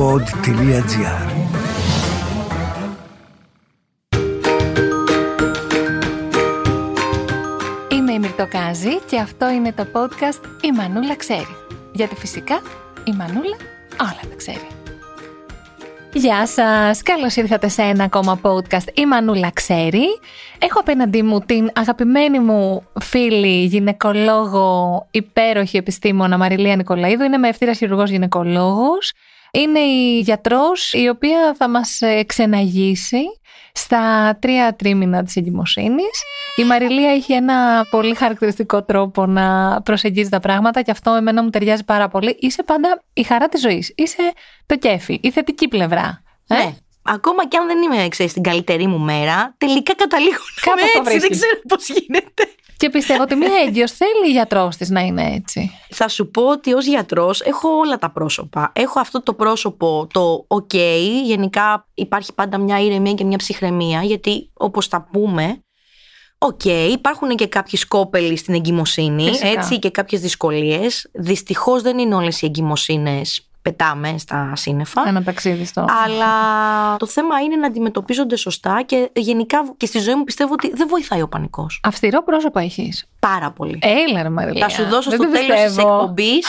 pod.gr Είμαι η Μυρτοκάζη και αυτό είναι το podcast «Η Μανούλα ξέρει». Γιατί φυσικά η Μανούλα όλα τα ξέρει. Γεια σας, καλώς ήρθατε σε ένα ακόμα podcast «Η Μανούλα ξέρει». Έχω απέναντί μου την αγαπημένη μου φίλη, γυναικολόγο, υπέροχη επιστήμονα Μαριλία Νικολαίδου. Είναι με ευθύρα χειρουργός γυναικολόγος. Είναι η γιατρός η οποία θα μας ε, ξεναγήσει στα τρία τρίμηνα της εγκυμοσύνης. Η Μαριλία έχει ένα πολύ χαρακτηριστικό τρόπο να προσεγγίζει τα πράγματα και αυτό εμένα μου ταιριάζει πάρα πολύ. Είσαι πάντα η χαρά της ζωής. Είσαι το κέφι, η θετική πλευρά. Ε; Ναι. Ακόμα και αν δεν είμαι, ξέρεις, την καλύτερη μου μέρα, τελικά καταλήγω να Κάπου είμαι το έτσι. Δεν βρίσκεις. ξέρω πώς γίνεται. Και πιστεύω ότι μία έγκυος θέλει η γιατρός της να είναι έτσι. Θα σου πω ότι ως γιατρός έχω όλα τα πρόσωπα. Έχω αυτό το πρόσωπο το ok, γενικά υπάρχει πάντα μια ηρεμία και μια ψυχραιμία, γιατί όπως τα πούμε, οκ, υπάρχουν και κάποιοι σκόπελοι στην εγκυμοσύνη, Φυσικά. έτσι, και κάποιες δυσκολίες. Δυστυχώς δεν είναι όλες οι εγκυμοσύνες πετάμε στα σύννεφα. Ένα ταξίδι στο. Αλλά το θέμα είναι να αντιμετωπίζονται σωστά και γενικά και στη ζωή μου πιστεύω ότι δεν βοηθάει ο πανικός. Αυστηρό πρόσωπο έχεις. Πάρα πολύ. Έλα ρε Μαριλία. Θα σου δώσω Δεν στο το τέλος της πιστεύω. εκπομπής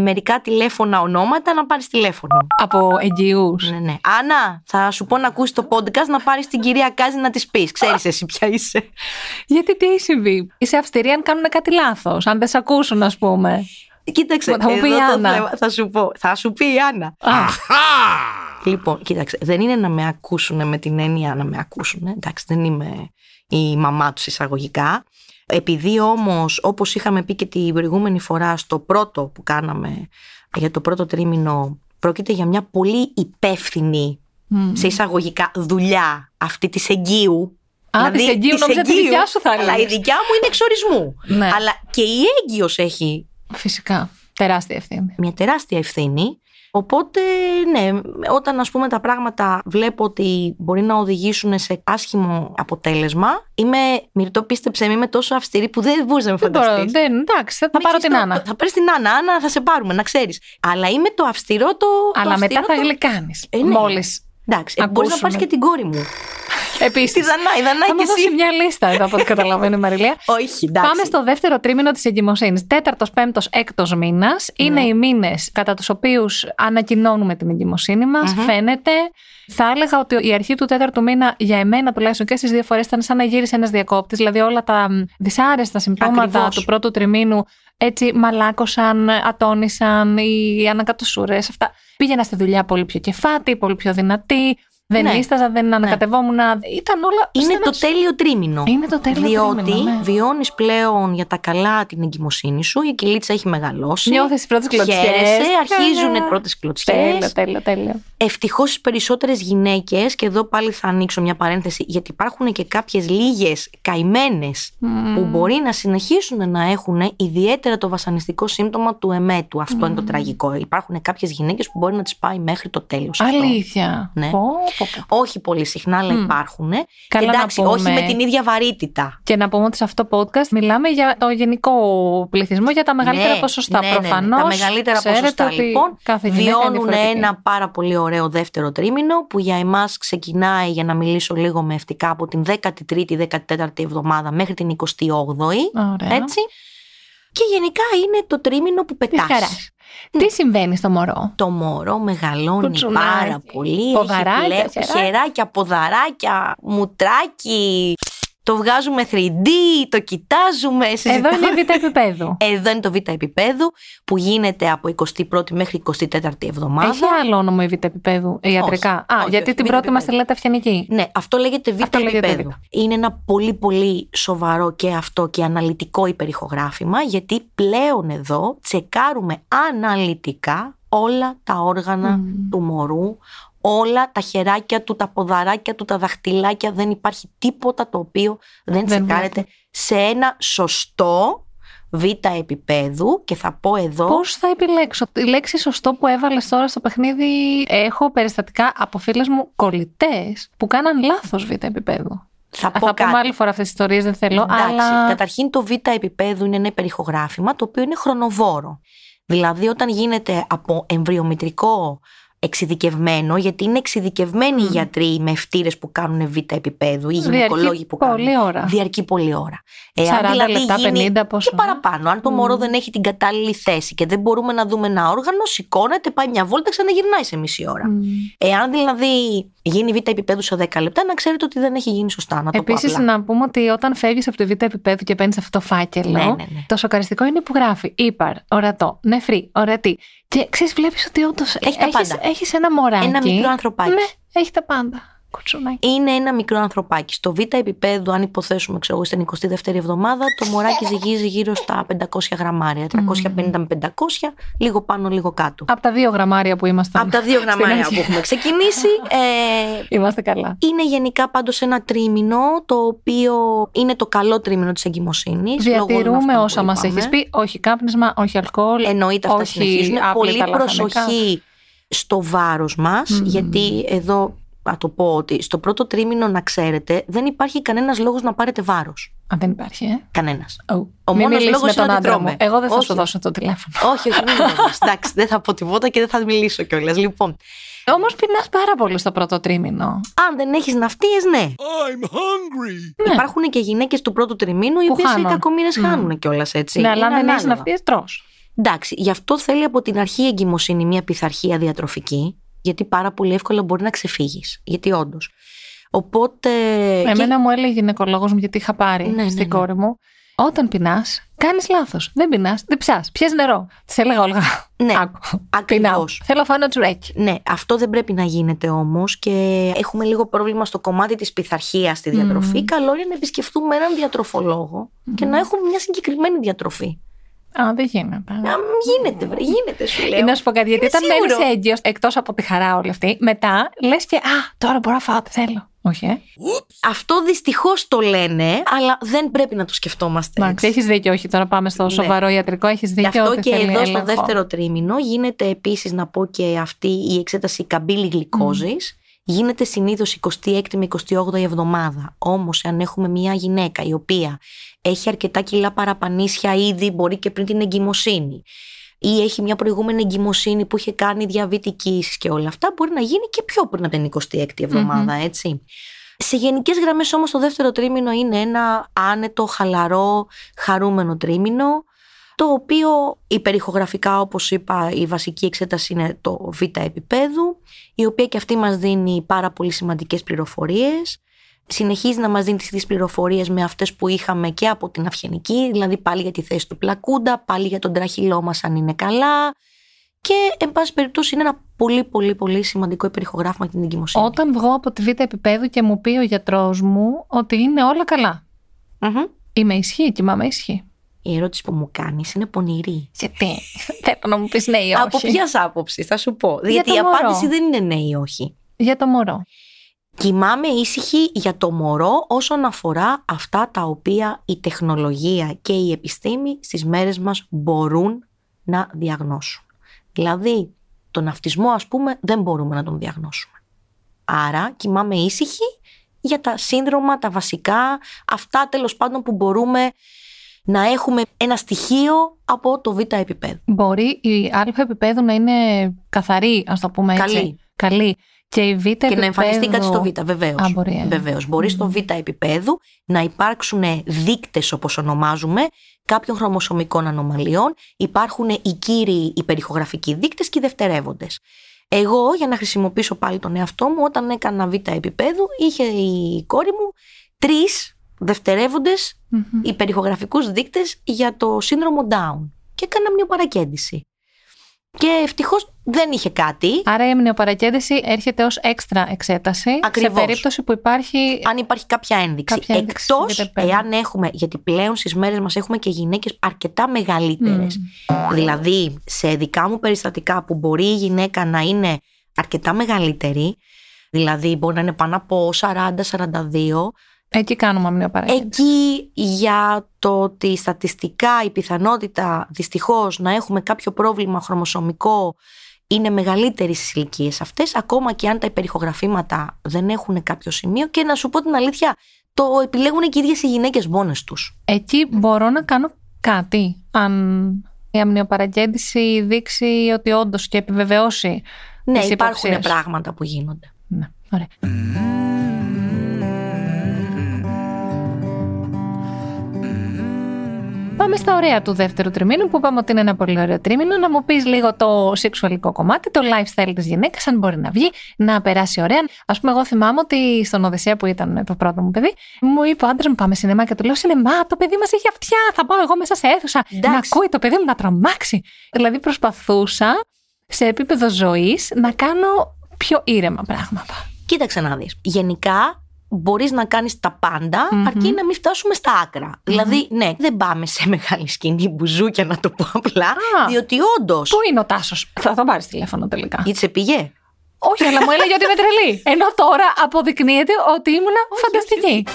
μερικά τηλέφωνα ονόματα να πάρεις τηλέφωνο. Από εγγυούς. Ναι, ναι. Άννα, θα σου πω να ακούσεις το podcast να πάρεις την κυρία Κάζη να της πεις. Ξέρεις εσύ ποια είσαι. Γιατί τι έχει συμβεί; Είσαι αυστηρή αν κάνουν κάτι λάθος. Αν δεν σε ακούσουν ας πούμε. Κοίταξε, Θα μου πει η εδώ το Άννα. θέμα- θα σου πω. Θα σου πει η Άννα. Α, Λοιπόν, κοίταξε, δεν είναι να με ακούσουν με την έννοια να με ακούσουν. Εντάξει, δεν είμαι η μαμά τους εισαγωγικά. Επειδή όμως, όπως είχαμε πει και την προηγούμενη φορά στο πρώτο που κάναμε για το πρώτο τρίμηνο, πρόκειται για μια πολύ υπεύθυνη μμ. σε εισαγωγικά δουλειά αυτή της εγκύου. Α, της εγκύου, νόμιζα τη δικιά σου θα Αλλά η έλεγες. δικιά μου είναι εξορισμού. Ναι. Αλλά και η έγκυος έχει Φυσικά. Τεράστια ευθύνη. μια τεράστια ευθύνη. Οπότε, ναι, όταν ας πούμε τα πράγματα βλέπω ότι μπορεί να οδηγήσουν σε άσχημο αποτέλεσμα, είμαι, Μυρτώ, πίστεψε, με, είμαι τόσο αυστηρή που δεν μπορείς να με Δεν μπορώ. φανταστείς. Δεν, εντάξει, θα, θα Με πάρω έχεις την το- Άννα. Θα πάρεις την Άννα, Άννα θα σε πάρουμε, να ξέρεις. Αλλά είμαι το αυστηρό το. το Αλλά μετά αυστηρό θα το- γλυκάνεις. Ε, ναι. Μόλις. Εντάξει, ε, μπορείς να ακούσουμε. πάρεις και την κόρη μου. Τη Επίσης. Δανάη, Δανάη Θα και μου δώσει εσύ. μια λίστα εδώ από ό,τι καταλαβαίνει η Μαριλία. Όχι, εντάξει. Πάμε στο δεύτερο τρίμηνο της εγκυμοσύνης. Τέταρτος, πέμπτος, έκτος μήνας. Είναι οι μήνες κατά τους οποίους ανακοινώνουμε την εγκυμοσύνη μας. Φαίνεται. Θα έλεγα ότι η αρχή του τέταρτου μήνα, για εμένα τουλάχιστον και στις δύο φορές, ήταν σαν να γύρισε ένας διακόπτης. Δηλαδή, όλα τα μ, δυσάρεστα συμπτώματα Ακριβώς. του πρώτου τριμήνου έτσι μαλάκωσαν, ατόνισαν, οι ανακατοσούρες, αυτά. Πήγαινα στη δουλειά πολύ πιο κεφάτη, πολύ πιο δυνατή. Δεν Ναι. νίσταζα, δεν ανακατευόμουν. Ήταν όλα. Είναι σε το ένα- τέλειο τρίμηνο. Είναι το τέλειο Διότι τρίμηνο, ναι. βιώνεις πλέον για τα καλά την εγκυμοσύνη σου, η κυλίτσα έχει μεγαλώσει. Νιώθεις τις πρώτες κλωτσιές. Χαίρεσαι, αρχίζουν Τέλεια. οι πρώτες κλωτσιές. Τέλειο, τέλειο, τέλειο. Ευτυχώς οι περισσότερες γυναίκες, και εδώ πάλι θα ανοίξω μια παρένθεση, γιατί υπάρχουν και κάποιες λίγες καημένες που μπορεί να συνεχίσουν να έχουν ιδιαίτερα το βασανιστικό σύμπτωμα του εμέτου. Αυτό είναι το τραγικό. Υπάρχουν κάποιες γυναίκες που μπορεί να τις πάει μέχρι το τέλος. Αλήθεια. Ναι. Πω, πω, πω. Όχι πολύ συχνά, αλλά υπάρχουν. Καλά να Εντάξει, πούμε. όχι με την ίδια βαρύτητα. Και να πούμε ότι σε αυτό το podcast μιλάμε για το γενικό πληθυσμό, για τα μεγαλύτερα Ναι, ποσοστά. ναι, ναι, ναι. Προφανώς, Τα μεγαλύτερα ξέρετε ποσοστά ότι λοιπόν κάθε γυναίκα είναι βιώνουν διαφορετική. ένα πάρα πολύ ωραίο δεύτερο τρίμηνο που για εμάς ξεκινάει για να μιλήσω λίγο με ευτικά από την 13η-14η εβδομάδα μέχρι την 28η. Ωραία. Έτσι. Και γενικά είναι το τρίμηνο που Της πετάς. Χαράς. Τι συμβαίνει στο μωρό; Το μωρό μεγαλώνει Κουτσουνάκι. πάρα πολύ. Ποδαράκια, έχει πλέον- χεράκια. χεράκια, ποδαράκια, μουτράκι. Το βγάζουμε 3D, το κοιτάζουμε, Εδώ συζητάμε. είναι η β' επίπεδου. Εδώ είναι το β' επίπεδου που γίνεται από 21η μέχρι 24η εβδομάδα. Έχει άλλο όνομα η β' επίπεδου ε, ιατρικά. Όχι, Α, όχι, γιατί όχι, την β' πρώτη μας τη επίπεδου. λέτε αυγενική. Ναι, αυτό λέγεται β' Αυτό λέγεται επίπεδου. Είναι ένα πολύ πολύ σοβαρό και αυτό και αναλυτικό υπερηχογράφημα γιατί πλέον εδώ τσεκάρουμε αναλυτικά όλα τα όργανα του μωρού, όλα τα χεράκια του, τα ποδαράκια του, τα δαχτυλάκια. Δεν υπάρχει τίποτα το οποίο δεν, Δεν τσεκάρεται σε ένα σωστό β επίπεδου και θα πω εδώ... Πώς θα επιλέξω; Η λέξη σωστό που έβαλες τώρα στο παιχνίδι, έχω περιστατικά από φίλες μου κολλητές που κάναν λάθος β' επίπεδου. Θα Α, πω θα κάτι. πούμε άλλη φορά αυτές τις ιστορίες, δεν θέλω. Εντάξει, αλλά. καταρχήν το β επίπεδου είναι ένα υπερηχογράφημα το οποίο είναι χρονοβόρο. Δηλαδή όταν γίνεται από εμβριομητρικό εξειδικευμένο, γιατί είναι εξειδικευμένοι οι γιατροί με ευτήρε που κάνουν β' επίπεδου, οι γυναικολόγοι που κάνουν. Πολλή ώρα. Διαρκεί πολλή ώρα. 40 δηλαδή λεπτά, γίνει 50 πόσο. Και παραπάνω. Αν το μωρό δεν έχει την κατάλληλη θέση και δεν μπορούμε να δούμε ένα όργανο, σηκώνεται, πάει μια βόλτα, ξαναγυρνάει σε μισή ώρα. Μμ. Εάν δηλαδή γίνει β' επίπεδου σε 10 λεπτά, να ξέρετε ότι δεν έχει γίνει σωστά. Να το πω Επίσης, απλά. να πούμε ότι όταν φεύγεις από το β' επίπεδο και παίρνεις αυτό το φάκελο, Ναι, ναι, ναι. το σοκαριστικό είναι που γράφει ύπαρ, ορατό, νεφρή, ορατή. Και ξέρεις, βλέπεις ότι όντως Έχει τα πάντα. Έχεις ένα μωράκι. Ένα μικρό ανθρωπάκι. Ναι, έχει τα πάντα. Κουτσουνάκι. Είναι ένα μικρό ανθρωπάκι. Στο β' επίπεδο, αν υποθέσουμε, ξέρω εγώ, στην 22η εβδομάδα, το μωράκι ζυγίζει γύρω στα 500 γραμμάρια. 350 με 500, λίγο πάνω, λίγο κάτω. Από τα δύο γραμμάρια που ήμασταν. Από τα δύο στην γραμμάρια αρχή. που έχουμε ξεκινήσει. Ε, Είμαστε καλά. είναι γενικά πάντως ένα τρίμηνο, το οποίο είναι το καλό τρίμηνο της εγκυμοσύνης. λόγω όλων Διατηρούμε αυτών όσα που μας είπαμε. έχεις πει. Όχι κάπνισμα, όχι αλκοόλ. Εννοείται αυτά όχι συνεχίζουν. άπλυτα Πολύ λαχανικά. προσοχή στο βάρος μας, Μμμ. γιατί εδώ να το πω ότι στο πρώτο τρίμηνο να ξέρετε δεν υπάρχει κανένας λόγος να πάρετε βάρος. Α, δεν υπάρχει, ε; Κανένας. Ο Ο Μην μόνος μιλήσεις λόγος με είναι τον ότι άντρα τρώμε. μου. Εγώ δεν θα σου Όχι. δώσω το τηλέφωνο. όχι, όχι, μην το πεις. Εντάξει, δεν θα πω τίποτα και δεν θα μιλήσω κιόλας. Λοιπόν, Όμως πεινάς πάρα πολύ στο πρώτο τρίμηνο. αν δεν έχεις ναυτίες, ναι. I'm hungry. Ναι. Υπάρχουν και γυναίκες του πρώτου τριμήνου οι Που οποίες οι χάνουν. κακομοίρες Μμ. χάνουν κιόλας έτσι. Ναι, αλλά αν Είναι δεν έχεις ανάλογα. ναυτίες, τρώ. Εντάξει, γι' αυτό θέλει από την αρχή η εγκυμοσύνη μια πειθαρχία διατροφική, γιατί πάρα πολύ εύκολα μπορεί να ξεφύγεις. Γιατί όντως. Οπότε. Εμένα μου έλεγε γυναικολόγος μου, γιατί είχα πάρει Ναι, ναι, στην ναι. κόρη μου. Όταν πεινάς, κάνεις λάθος. Δεν πεινάς, δεν ψάς. Πιες νερό. Της έλεγα όλγα. Ναι, Άκου. ακριβώς. Πεινάω. Θέλω να φάω ένα τσουρέκι. Ναι, αυτό δεν πρέπει να γίνεται όμως και έχουμε λίγο πρόβλημα στο κομμάτι της πειθαρχίας στη διατροφή. Μμμ. Καλό είναι να επισκεφτούμε έναν διατροφολόγο και να έχουμε μια συγκεκριμένη διατροφή. Α, δεν γίνεται. Να γίνεται, βρε, γίνεται, σου λέω. Ή να σου πω κάτι, γιατί Είναι όταν σίγουρο. μένει έγκυος, εκτός από τη χαρά όλη αυτή, μετά λες και Α, τώρα μπορώ να φάω ό,τι θέλω. Όχι, ε. Αυτό δυστυχώς το λένε, αλλά δεν πρέπει να το σκεφτόμαστε. Εντάξει, έτσι. έχεις δίκιο. Όχι, τώρα πάμε στο Ναι. σοβαρό ιατρικό. Έχεις Γι' δίκιο. αυτό ότι και θέλει εδώ στο έλεγχο. δεύτερο τρίμηνο γίνεται επίσης να πω και αυτή η εξέταση καμπύλη γλυκόζης. Γίνεται συνήθως 26η με 28η εβδομάδα. Όμως αν έχουμε μια γυναίκα η οποία έχει αρκετά κιλά παραπανίσια ήδη μπορεί και πριν την εγκυμοσύνη. Ή έχει μια προηγούμενη εγκυμοσύνη που είχε κάνει διαβητική και όλα αυτά μπορεί να γίνει και πιο πριν από την 26η εβδομάδα έτσι. Σε γενικές γραμμές όμως το δεύτερο τρίμηνο είναι ένα άνετο, χαλαρό, χαρούμενο τρίμηνο το οποίο υπερηχογραφικά όπως είπα η βασική εξέταση είναι το β επίπεδου η οποία και αυτή μας δίνει πάρα πολύ σημαντικές πληροφορίες συνεχίζει να μας δίνει τις ίδιες πληροφορίες με αυτές που είχαμε και από την αυγενική δηλαδή πάλι για τη θέση του πλακούντα, πάλι για τον τραχυλό μας αν είναι καλά και εν πάση περιπτώσει είναι ένα πολύ πολύ πολύ σημαντικό υπερηχογράφημα για την εγκυμοσύνη. Όταν βγω από τη β' επίπεδου και μου πει ο γιατρός μου ότι είναι όλα καλά. Μμμ. Είμαι ισχύ, κοιμάμαι ισχύ. Η ερώτηση που μου κάνεις είναι πονηρή. Γιατί. Θέλω να μου πεις ναι ή όχι. Από ποιας άποψης, θα σου πω. Για Γιατί το η μωρό. απάντηση δεν είναι ναι ή όχι. Για το μωρό. Κοιμάμαι ήσυχη για το μωρό όσον αφορά αυτά τα οποία η τεχνολογία και η επιστήμη στις μέρες μας μπορούν να διαγνώσουν. Δηλαδή, τον αυτισμό ας πούμε δεν μπορούμε να τον διαγνώσουμε. Άρα κοιμάμαι ήσυχη για τα σύνδρομα, τα βασικά, αυτά τέλος πάντων που μπορούμε να έχουμε ένα στοιχείο από το β επίπεδο. Μπορεί η α επίπεδου να είναι καθαρή, ας το πούμε έτσι. Καλή. Καλή. Και η β Και επίπεδου. να εμφανιστεί κάτι στο Β, βεβαίως. Α, μπορεί, ε. Βεβαίως. Μπορεί στο Β επίπεδου να υπάρξουν δείκτες, όπως ονομάζουμε, κάποιων χρωμοσωμικών ανομαλιών. Υπάρχουν οι κύριοι υπερηχογραφικοί δείκτες και οι δευτερεύοντες. Εγώ, για να χρησιμοποιήσω πάλι τον εαυτό μου, όταν έκανα Β επίπεδου, είχε η κόρη μου τρεις δευτερεύοντες Μμμ. υπερηχογραφικού δείκτες για το σύνδρομο Down. Και έκανα μια παρακέντηση. Και ευτυχώς δεν είχε κάτι. Άρα η αμνιοπαρακέντηση έρχεται ως έξτρα εξέταση Ακριβώς. σε περίπτωση που υπάρχει. αν υπάρχει κάποια ένδειξη. Κάποια ένδειξη Εκτός για το επέμβαση. εάν έχουμε, γιατί πλέον στις μέρες μας έχουμε και γυναίκες αρκετά μεγαλύτερες. Δηλαδή, σε δικά μου περιστατικά που μπορεί η γυναίκα να είναι αρκετά μεγαλύτερη, δηλαδή μπορεί να είναι πάνω από 40-42, Εκεί κάνουμε αμνιοπαρακέντηση. εκεί για το ότι στατιστικά η πιθανότητα δυστυχώς να έχουμε κάποιο πρόβλημα χρωμοσωμικό είναι μεγαλύτερη στις ηλικίες αυτές, ακόμα και αν τα υπερηχογραφήματα δεν έχουν κάποιο σημείο και να σου πω την αλήθεια, το επιλέγουν και οι ίδιες οι γυναίκες μόνες τους. Εκεί μπορώ να κάνω κάτι. Αν η αμνιοπαρακέντηση δείξει ότι όντως και επιβεβαιώσει Ναι, της υπάρχουν υποψίας. πράγματα που γίνονται. Ναι, ωραία. Πάμε στα ωραία του δεύτερου τριμήνου που είπαμε ότι είναι ένα πολύ ωραίο τρίμηνο. Να μου πεις λίγο το σεξουαλικό κομμάτι, το lifestyle της γυναίκας, αν μπορεί να βγει, να περάσει ωραία. Ας πούμε, εγώ θυμάμαι ότι στον Οδυσσέα που ήταν το πρώτο μου παιδί, μου είπε ο άντρας μου πάμε σινεμά και του λέω Σινεμά, το παιδί μας έχει αυτιά. Θα πάω εγώ μέσα σε αίθουσα να Εντάξει. ακούει το παιδί μου να τρομάξει. Δηλαδή προσπαθούσα σε επίπεδο ζωής να κάνω πιο ήρεμα πράγματα. Κοίταξε να δεις. Γενικά μπορείς να κάνεις τα παντα Μμμ. αρκεί να μην φτάσουμε στα άκρα. Δηλαδή, ναι, δεν πάμε σε μεγάλη σκηνή μπουζούκια να το πω απλά, Α. διότι όντω. Πού είναι ο Τάσος, θα τον πάρεις τηλέφωνο τελικά. Γιατί σε πήγε. Όχι, αλλά μου έλεγε ότι είμαι τρελή. Ενώ τώρα αποδεικνύεται ότι ήμουνα φανταστική.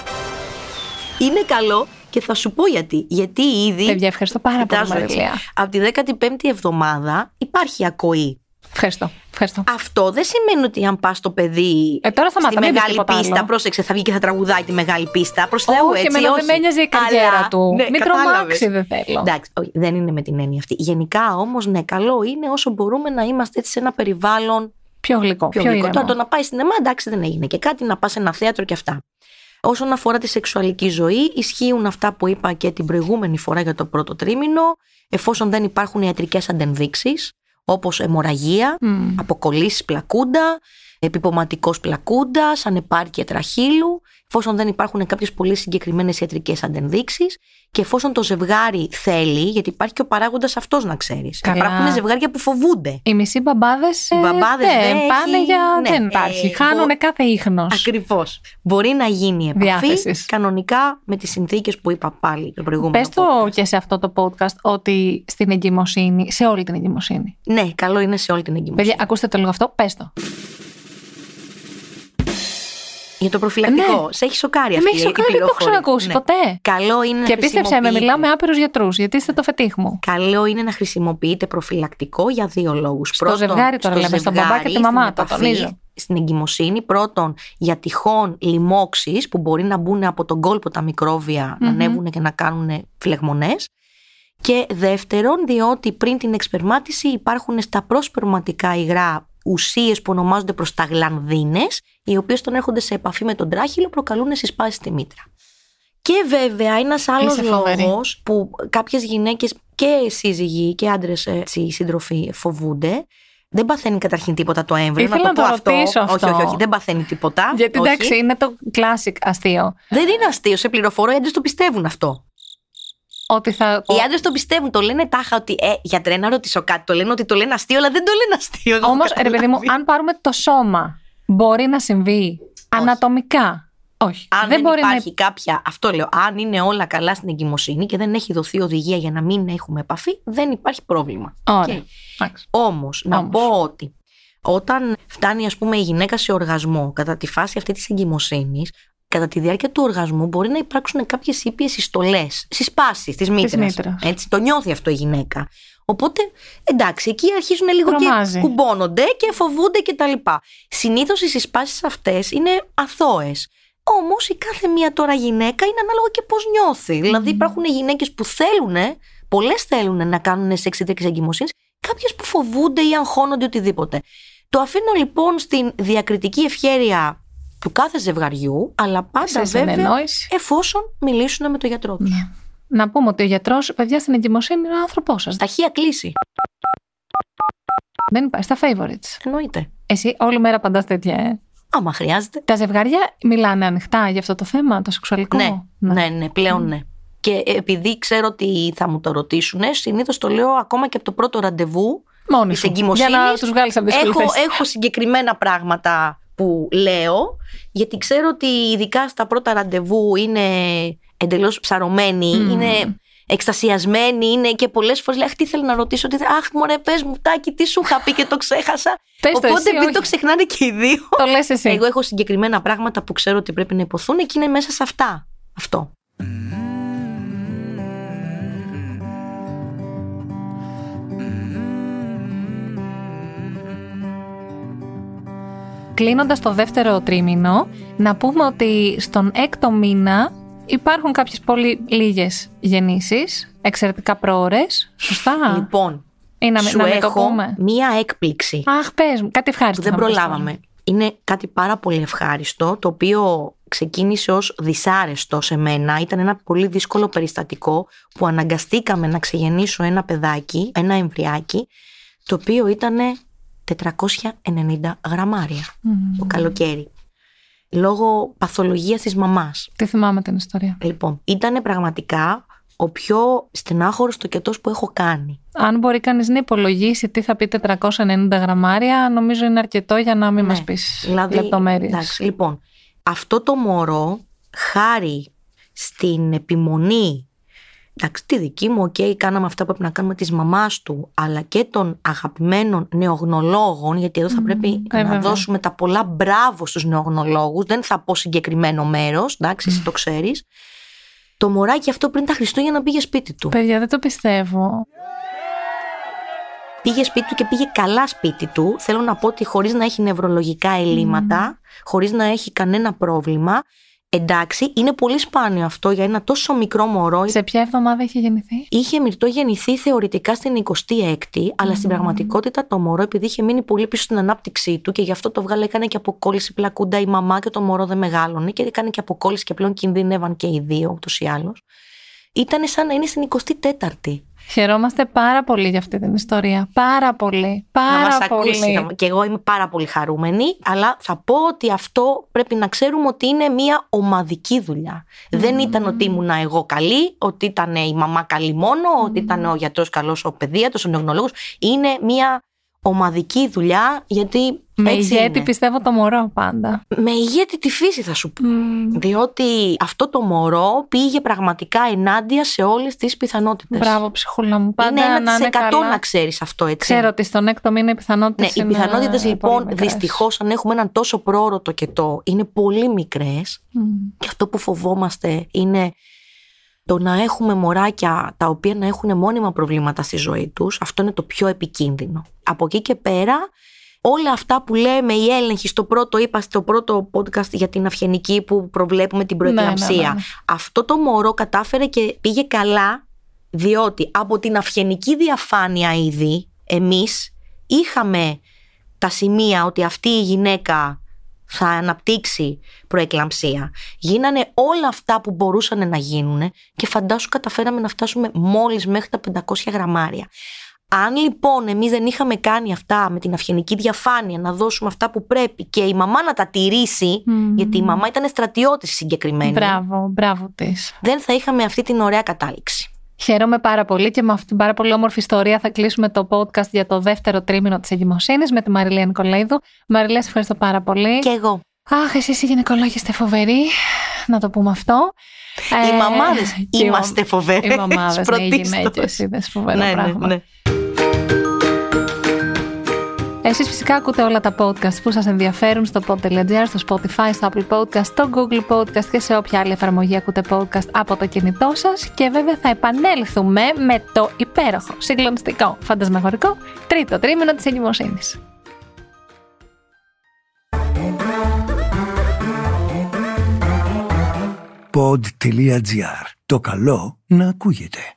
Είναι καλό και θα σου πω γιατί. Γιατί ήδη. Παιδιά, ευχαριστώ πάρα πολύ, Κοιτάζω έτσι. Μαριλία. Από τη 15η εβδομάδα υπάρχει ακοή. Ευχαριστώ. ευχαριστώ. Αυτό δεν σημαίνει ότι αν πας το παιδί Ε, τώρα θα στη μάθω, μην πεις μεγάλη τίποτα πίστα, άλλο. πρόσεξε, θα βγει και θα τραγουδάει τη μεγάλη πίστα. Προς Θεού, όχι, έτσι, εμένα όχι. δεν με ένοιαζε η καριέρα Αλλά, του. ναι, Μην κατάλαβες. τρομάξει, δεν θέλω. Εντάξει, όχι, δεν είναι με την έννοια αυτή. Γενικά όμως, ναι, καλό είναι όσο μπορούμε να είμαστε έτσι σε ένα περιβάλλον Πιο γλυκό, πιο πιο, γλυκό. ήρεμο. Τώρα το να πάει στην ΕΜΑ, εντάξει, δεν έγινε και κάτι, να πας σε ένα θέατρο και αυτά. Όσον αφορά τη σεξουαλική ζωή, ισχύουν αυτά που είπα και την προηγούμενη φορά για το πρώτο τρίμηνο, εφόσον δεν υπάρχουν ιατρικές αντενδείξεις, όπως αιμορραγία, Μμ. αποκολλήσεις πλακούντα, επιποματικό πλακούντας, ανεπάρκεια τραχύλου, εφόσον δεν υπάρχουν κάποιες πολύ συγκεκριμένες ιατρικές αντενδείξεις και εφόσον το ζευγάρι θέλει, γιατί υπάρχει και ο παράγοντας αυτός να ξέρεις. Καλά. Υπάρχουν ζευγάρια που φοβούνται. Οι μισοί μπαμπάδες Οι μπαμπάδες δεν πάνε έχει- για. ναι, δεν ε, υπάρχει. Χάνουν μπο- κάθε ίχνος. Ακριβώς. Μπορεί να γίνει επαφή Διάθεσης. κανονικά με τις συνθήκες που είπα πάλι το προηγούμενο. Πες το podcast. και σε αυτό το podcast ότι στην εγκυμοσύνη, σε όλη την εγκυμοσύνη. Ναι, καλό είναι σε όλη την εγκυμοσύνη. Παιδιά, ακούστε το λίγο αυτό, πες το. Για το προφυλακτικό. Ναι. Σε έχει σοκάρει Δεν αυτή με έχει η σοκάρει, δεν το έχω πληροφορία. ξανακούσει Ναι. ποτέ. Καλό είναι να Και πίστεψε με, χρησιμοποιείτε- μιλάω με άπειρους γιατρούς, γιατί είστε το φετίχ μου. Καλό είναι να χρησιμοποιείτε προφυλακτικό για δύο λόγους. Στο ζευγάρι τώρα λέμε, στον μπαμπά και τη μαμά, το τονίζω. Στην εγκυμοσύνη, πρώτον για τυχόν λοιμώξεις που μπορεί να μπουν από τον κόλπο τα μικρόβια, να Μμμ. ανέβουν και να κάνουν φλεγμονές. Και δεύτερον, διότι πριν την εξπερμάτιση υπάρχουν στα προσπερματικά υγρά ουσίες που ονομάζονται προσταγλανδίνες, οι οποίες όταν έρχονται σε επαφή με τον τράχυλο προκαλούν συσπάσεις στη μήτρα. Και βέβαια ένας άλλος Είσαι φοβερή. λόγος που κάποιες γυναίκες και σύζυγοι και άντρες έτσι, σύντροφοι φοβούνται δεν παθαίνει καταρχήν τίποτα το έμβριο. Ήθελα να το να πω το ρωτήσω Όχι, αυτό. όχι, όχι, δεν παθαίνει τίποτα. Γιατί όχι. εντάξει, είναι το classic αστείο. Δεν είναι αστείο, σε πληροφορώ, οι άντρες το πιστεύουν αυτό. Ότι θα. Οι άντρες το πιστεύουν, το λένε τάχα ότι. Ε, γιατρέ, να ρωτήσω κάτι. Το λένε ότι το λένε αστείο, αλλά δεν το λένε αστείο. εγώ Όμως, έχω ρε παιδί μου, καταλάβει. αν πάρουμε το σώμα, μπορεί να συμβεί ανατομικά; Όχι. Αν δεν, μπορεί υπάρχει κάποια. Αυτό λέω. Αν είναι όλα καλά στην εγκυμοσύνη και δεν έχει δοθεί οδηγία για να μην έχουμε επαφή, δεν υπάρχει πρόβλημα. να. Ωραία. Οκ. Εντάξει. Όμως, να Όμως. πω ότι όταν φτάνει, ας πούμε, η γυναίκα σε οργασμό κατά τη φάση αυτή της εγκυμοσύνης, κατά τη διάρκεια του οργασμού μπορεί να υπάρξουν κάποιες ήπιες συστολές, συσπάσεις της μήτρας. μήτρας. Έτσι, το νιώθει αυτό η γυναίκα. Οπότε, εντάξει, εκεί αρχίζουν λίγο Τρομάζει. και κουμπώνονται και φοβούνται κτλ. Συνήθως οι συσπάσεις αυτές είναι αθώες. Όμως η κάθε μία τώρα γυναίκα είναι ανάλογα και πώς νιώθει. Δηλαδή, υπάρχουν γυναίκες που θέλουν, πολλές θέλουν να κάνουν σεξ ή τέτοιε εγκυμοσύνη, κάποιες που φοβούνται ή αγχώνονται οτιδήποτε. Το αφήνω λοιπόν στην διακριτική ευχέρεια του κάθε ζευγαριού, αλλά πάντα Σε βέβαια συνεννόηση. εφόσον μιλήσουν με τον γιατρό τους. Ναι. Να πούμε ότι ο γιατρός, παιδιά στην εγκυμοσύνη, είναι ο άνθρωπός σας. Ταχεία κλίση. Δεν υπάρχει στα favorites. Εννοείται. Εσύ όλη μέρα απαντάς τέτοια, ε. Άμα χρειάζεται. Τα ζευγάρια μιλάνε ανοιχτά για αυτό το θέμα, το σεξουαλικό; Ναι, ναι, ναι, πλέον ναι. Και επειδή ξέρω ότι θα μου το ρωτήσουν, συνήθως το λέω ακόμα και από το πρώτο ραντεβού Μόνοι της σου. Για εγκυμοσύνης, να τους βγάλεις από τις έχω, έχω συγκεκριμένα πράγματα που λέω, γιατί ξέρω ότι ειδικά στα πρώτα ραντεβού είναι εντελώς ψαρωμένοι, Μμμ. είναι εκστασιασμένοι, είναι και πολλές φορές λέει, αχ τι θέλω να ρωτήσω, τι, αχ μωρέ πες μου τάκι τι σου είχα πει και το ξέχασα. Πες το Οπότε εσύ, επειδή όχι. το ξεχνάνε και οι δύο, Το λες εσύ. εγώ έχω συγκεκριμένα πράγματα που ξέρω ότι πρέπει να υποθούν και είναι μέσα σε αυτά. Αυτό. Κλείνοντας το δεύτερο τρίμηνο, να πούμε ότι στον έκτο μήνα υπάρχουν κάποιες πολύ λίγες γεννήσεις, εξαιρετικά πρόωρες, σωστά; Λοιπόν, Ή να, μην- σου να μην το έχω πούμε. μία έκπληξη Αχ, πες μου, κάτι που ευχάριστο. δεν να πεις προλάβαμε. Είναι κάτι πάρα πολύ ευχάριστο, το οποίο ξεκίνησε ως δυσάρεστο σε μένα. Ήταν ένα πολύ δύσκολο περιστατικό που αναγκαστήκαμε να ξεγεννήσω ένα παιδάκι, ένα εμβριάκι, το οποίο ήταν 490 γραμμάρια τώρα. Μμμ. το καλοκαίρι. Λόγω παθολογίας της μαμάς. Τι θυμάμαι την ιστορία. Λοιπόν, ήταν πραγματικά ο πιο στενάχωρος τοκετός που έχω κάνει. Αν μπορεί κανείς να υπολογίσει τι θα πει 490 γραμμάρια, νομίζω είναι αρκετό για να μην Ναι. μας πεις Δηλαδή, λεπτομέρειες. εντάξει, λοιπόν, αυτό το μωρό, χάρη στην επιμονή, εντάξει, τη δική μου, οκ, κάναμε αυτά που πρέπει να κάνουμε της μαμάς του, αλλά και των αγαπημένων νεογνωλόγων, γιατί εδώ θα Μμμ, πρέπει ε, να βέβαια. δώσουμε τα πολλά μπράβο στους νεογνωλόγους, δεν θα πω συγκεκριμένο μέρος, εντάξει, εσύ το ξέρεις. Το μωράκι αυτό πριν τα Χριστούγεννα πήγε σπίτι του. Παιδιά, δεν το πιστεύω. Πήγε σπίτι του και πήγε καλά σπίτι του. Θέλω να πω ότι χωρίς να έχει νευρολογικά ελλείμματα, χωρίς να έχει κανένα πρόβλημα. Εντάξει, είναι πολύ σπάνιο αυτό για ένα τόσο μικρό μωρό. Σε ποια εβδομάδα είχε γεννηθεί; Είχε μυρτό γεννηθεί θεωρητικά στην 26η, αλλά στην πραγματικότητα το μωρό, επειδή είχε μείνει πολύ πίσω στην ανάπτυξή του και γι' αυτό το βγάλε, έκανε και αποκόλληση πλακούντα η μαμά και το μωρό δεν μεγάλωνε και έκανε και αποκόλληση και πλέον κινδύνευαν και οι δύο ούτως ή άλλως. Ήταν σαν να είναι στην 24η. Χαιρόμαστε πάρα πολύ για αυτή την ιστορία. Πάρα πολύ. να μας Πάρα πολύ. ακούσει. να- Και εγώ είμαι πάρα πολύ χαρούμενη, αλλά θα πω ότι αυτό πρέπει να ξέρουμε ότι είναι μια ομαδική δουλειά. Δεν ήταν ότι ήμουν εγώ καλή, ότι ήταν η μαμά καλή μόνο, ότι ήταν ο γιατρός καλός, ο παιδίατρος, ο νεογνωλόγος. Είναι μια ομαδική δουλειά, γιατί Με έτσι ηγέτη είναι. πιστεύω το μωρό πάντα. Με ηγέτη τη φύση θα σου πω. Μμμ. Διότι αυτό το μωρό πήγε πραγματικά ενάντια σε όλες τις πιθανότητες. Μπράβο, ψυχούλα μου. Πάντα είναι ένα να είναι 100 καλά. να ξέρεις αυτό, έτσι. Ξέρω ότι στον έκτο μήνα οι πιθανότητες Ναι, οι πιθανότητες λοιπόν δυστυχώς, αν έχουμε έναν τόσο πρόωρο τοκετό, είναι πολύ μικρές. Και αυτό που φοβόμαστε είναι το να έχουμε μωράκια τα οποία να έχουν μόνιμα προβλήματα στη ζωή τους. Αυτό είναι το πιο επικίνδυνο. Από εκεί και πέρα, όλα αυτά που λέμε, η έλεγχη στο πρώτο, είπα στο πρώτο podcast για την αυγενική που προβλέπουμε την προεκλαμψία. Ναι, ναι, ναι. Αυτό το μωρό κατάφερε και πήγε καλά, διότι από την αυγενική διαφάνεια ήδη, εμείς είχαμε τα σημεία ότι αυτή η γυναίκα θα αναπτύξει προεκλαμψία. Γίνανε όλα αυτά που μπορούσαν να γίνουν και φαντάσου καταφέραμε να φτάσουμε μόλις μέχρι τα 500 γραμμάρια. Αν λοιπόν εμείς δεν είχαμε κάνει αυτά με την αυγενική διαφάνεια, να δώσουμε αυτά που πρέπει και η μαμά να τα τηρήσει, Μμμ. γιατί η μαμά ήταν στρατιώτης συγκεκριμένη, Μπράβο, μπράβο της. δεν θα είχαμε αυτή την ωραία κατάληξη. Χαίρομαι πάρα πολύ και με αυτή την πάρα πολύ όμορφη ιστορία θα κλείσουμε το podcast για το δεύτερο τρίμηνο της εγκυμοσύνης με τη Μαριλία Νικολαίδου. Μαριλία, σε ευχαριστώ πάρα πολύ. Και εγώ. Αχ, εσείς οι γυναικολόγοι είστε φοβεροί. Να το πούμε αυτό. Οι Ε, μαμάδες και οι είμαστε μαμ- φοβερές. Οι μαμάδες, ναι, οι πρωτίστως. γυναίκες είναι φοβερό Ναι, ναι, πράγμα. ναι. Εσείς φυσικά ακούτε όλα τα podcast που σας ενδιαφέρουν στο pod.gr, στο Spotify, στο Apple Podcast, στο Google Podcast και σε όποια άλλη εφαρμογή ακούτε podcast από το κινητό σας και βέβαια θα επανέλθουμε με το υπέροχο, συγκλονιστικό, φαντασμαγορικό τρίτο τρίμηνο της εγκυμοσύνης. Pod.gr. Το καλό να ακούγεται.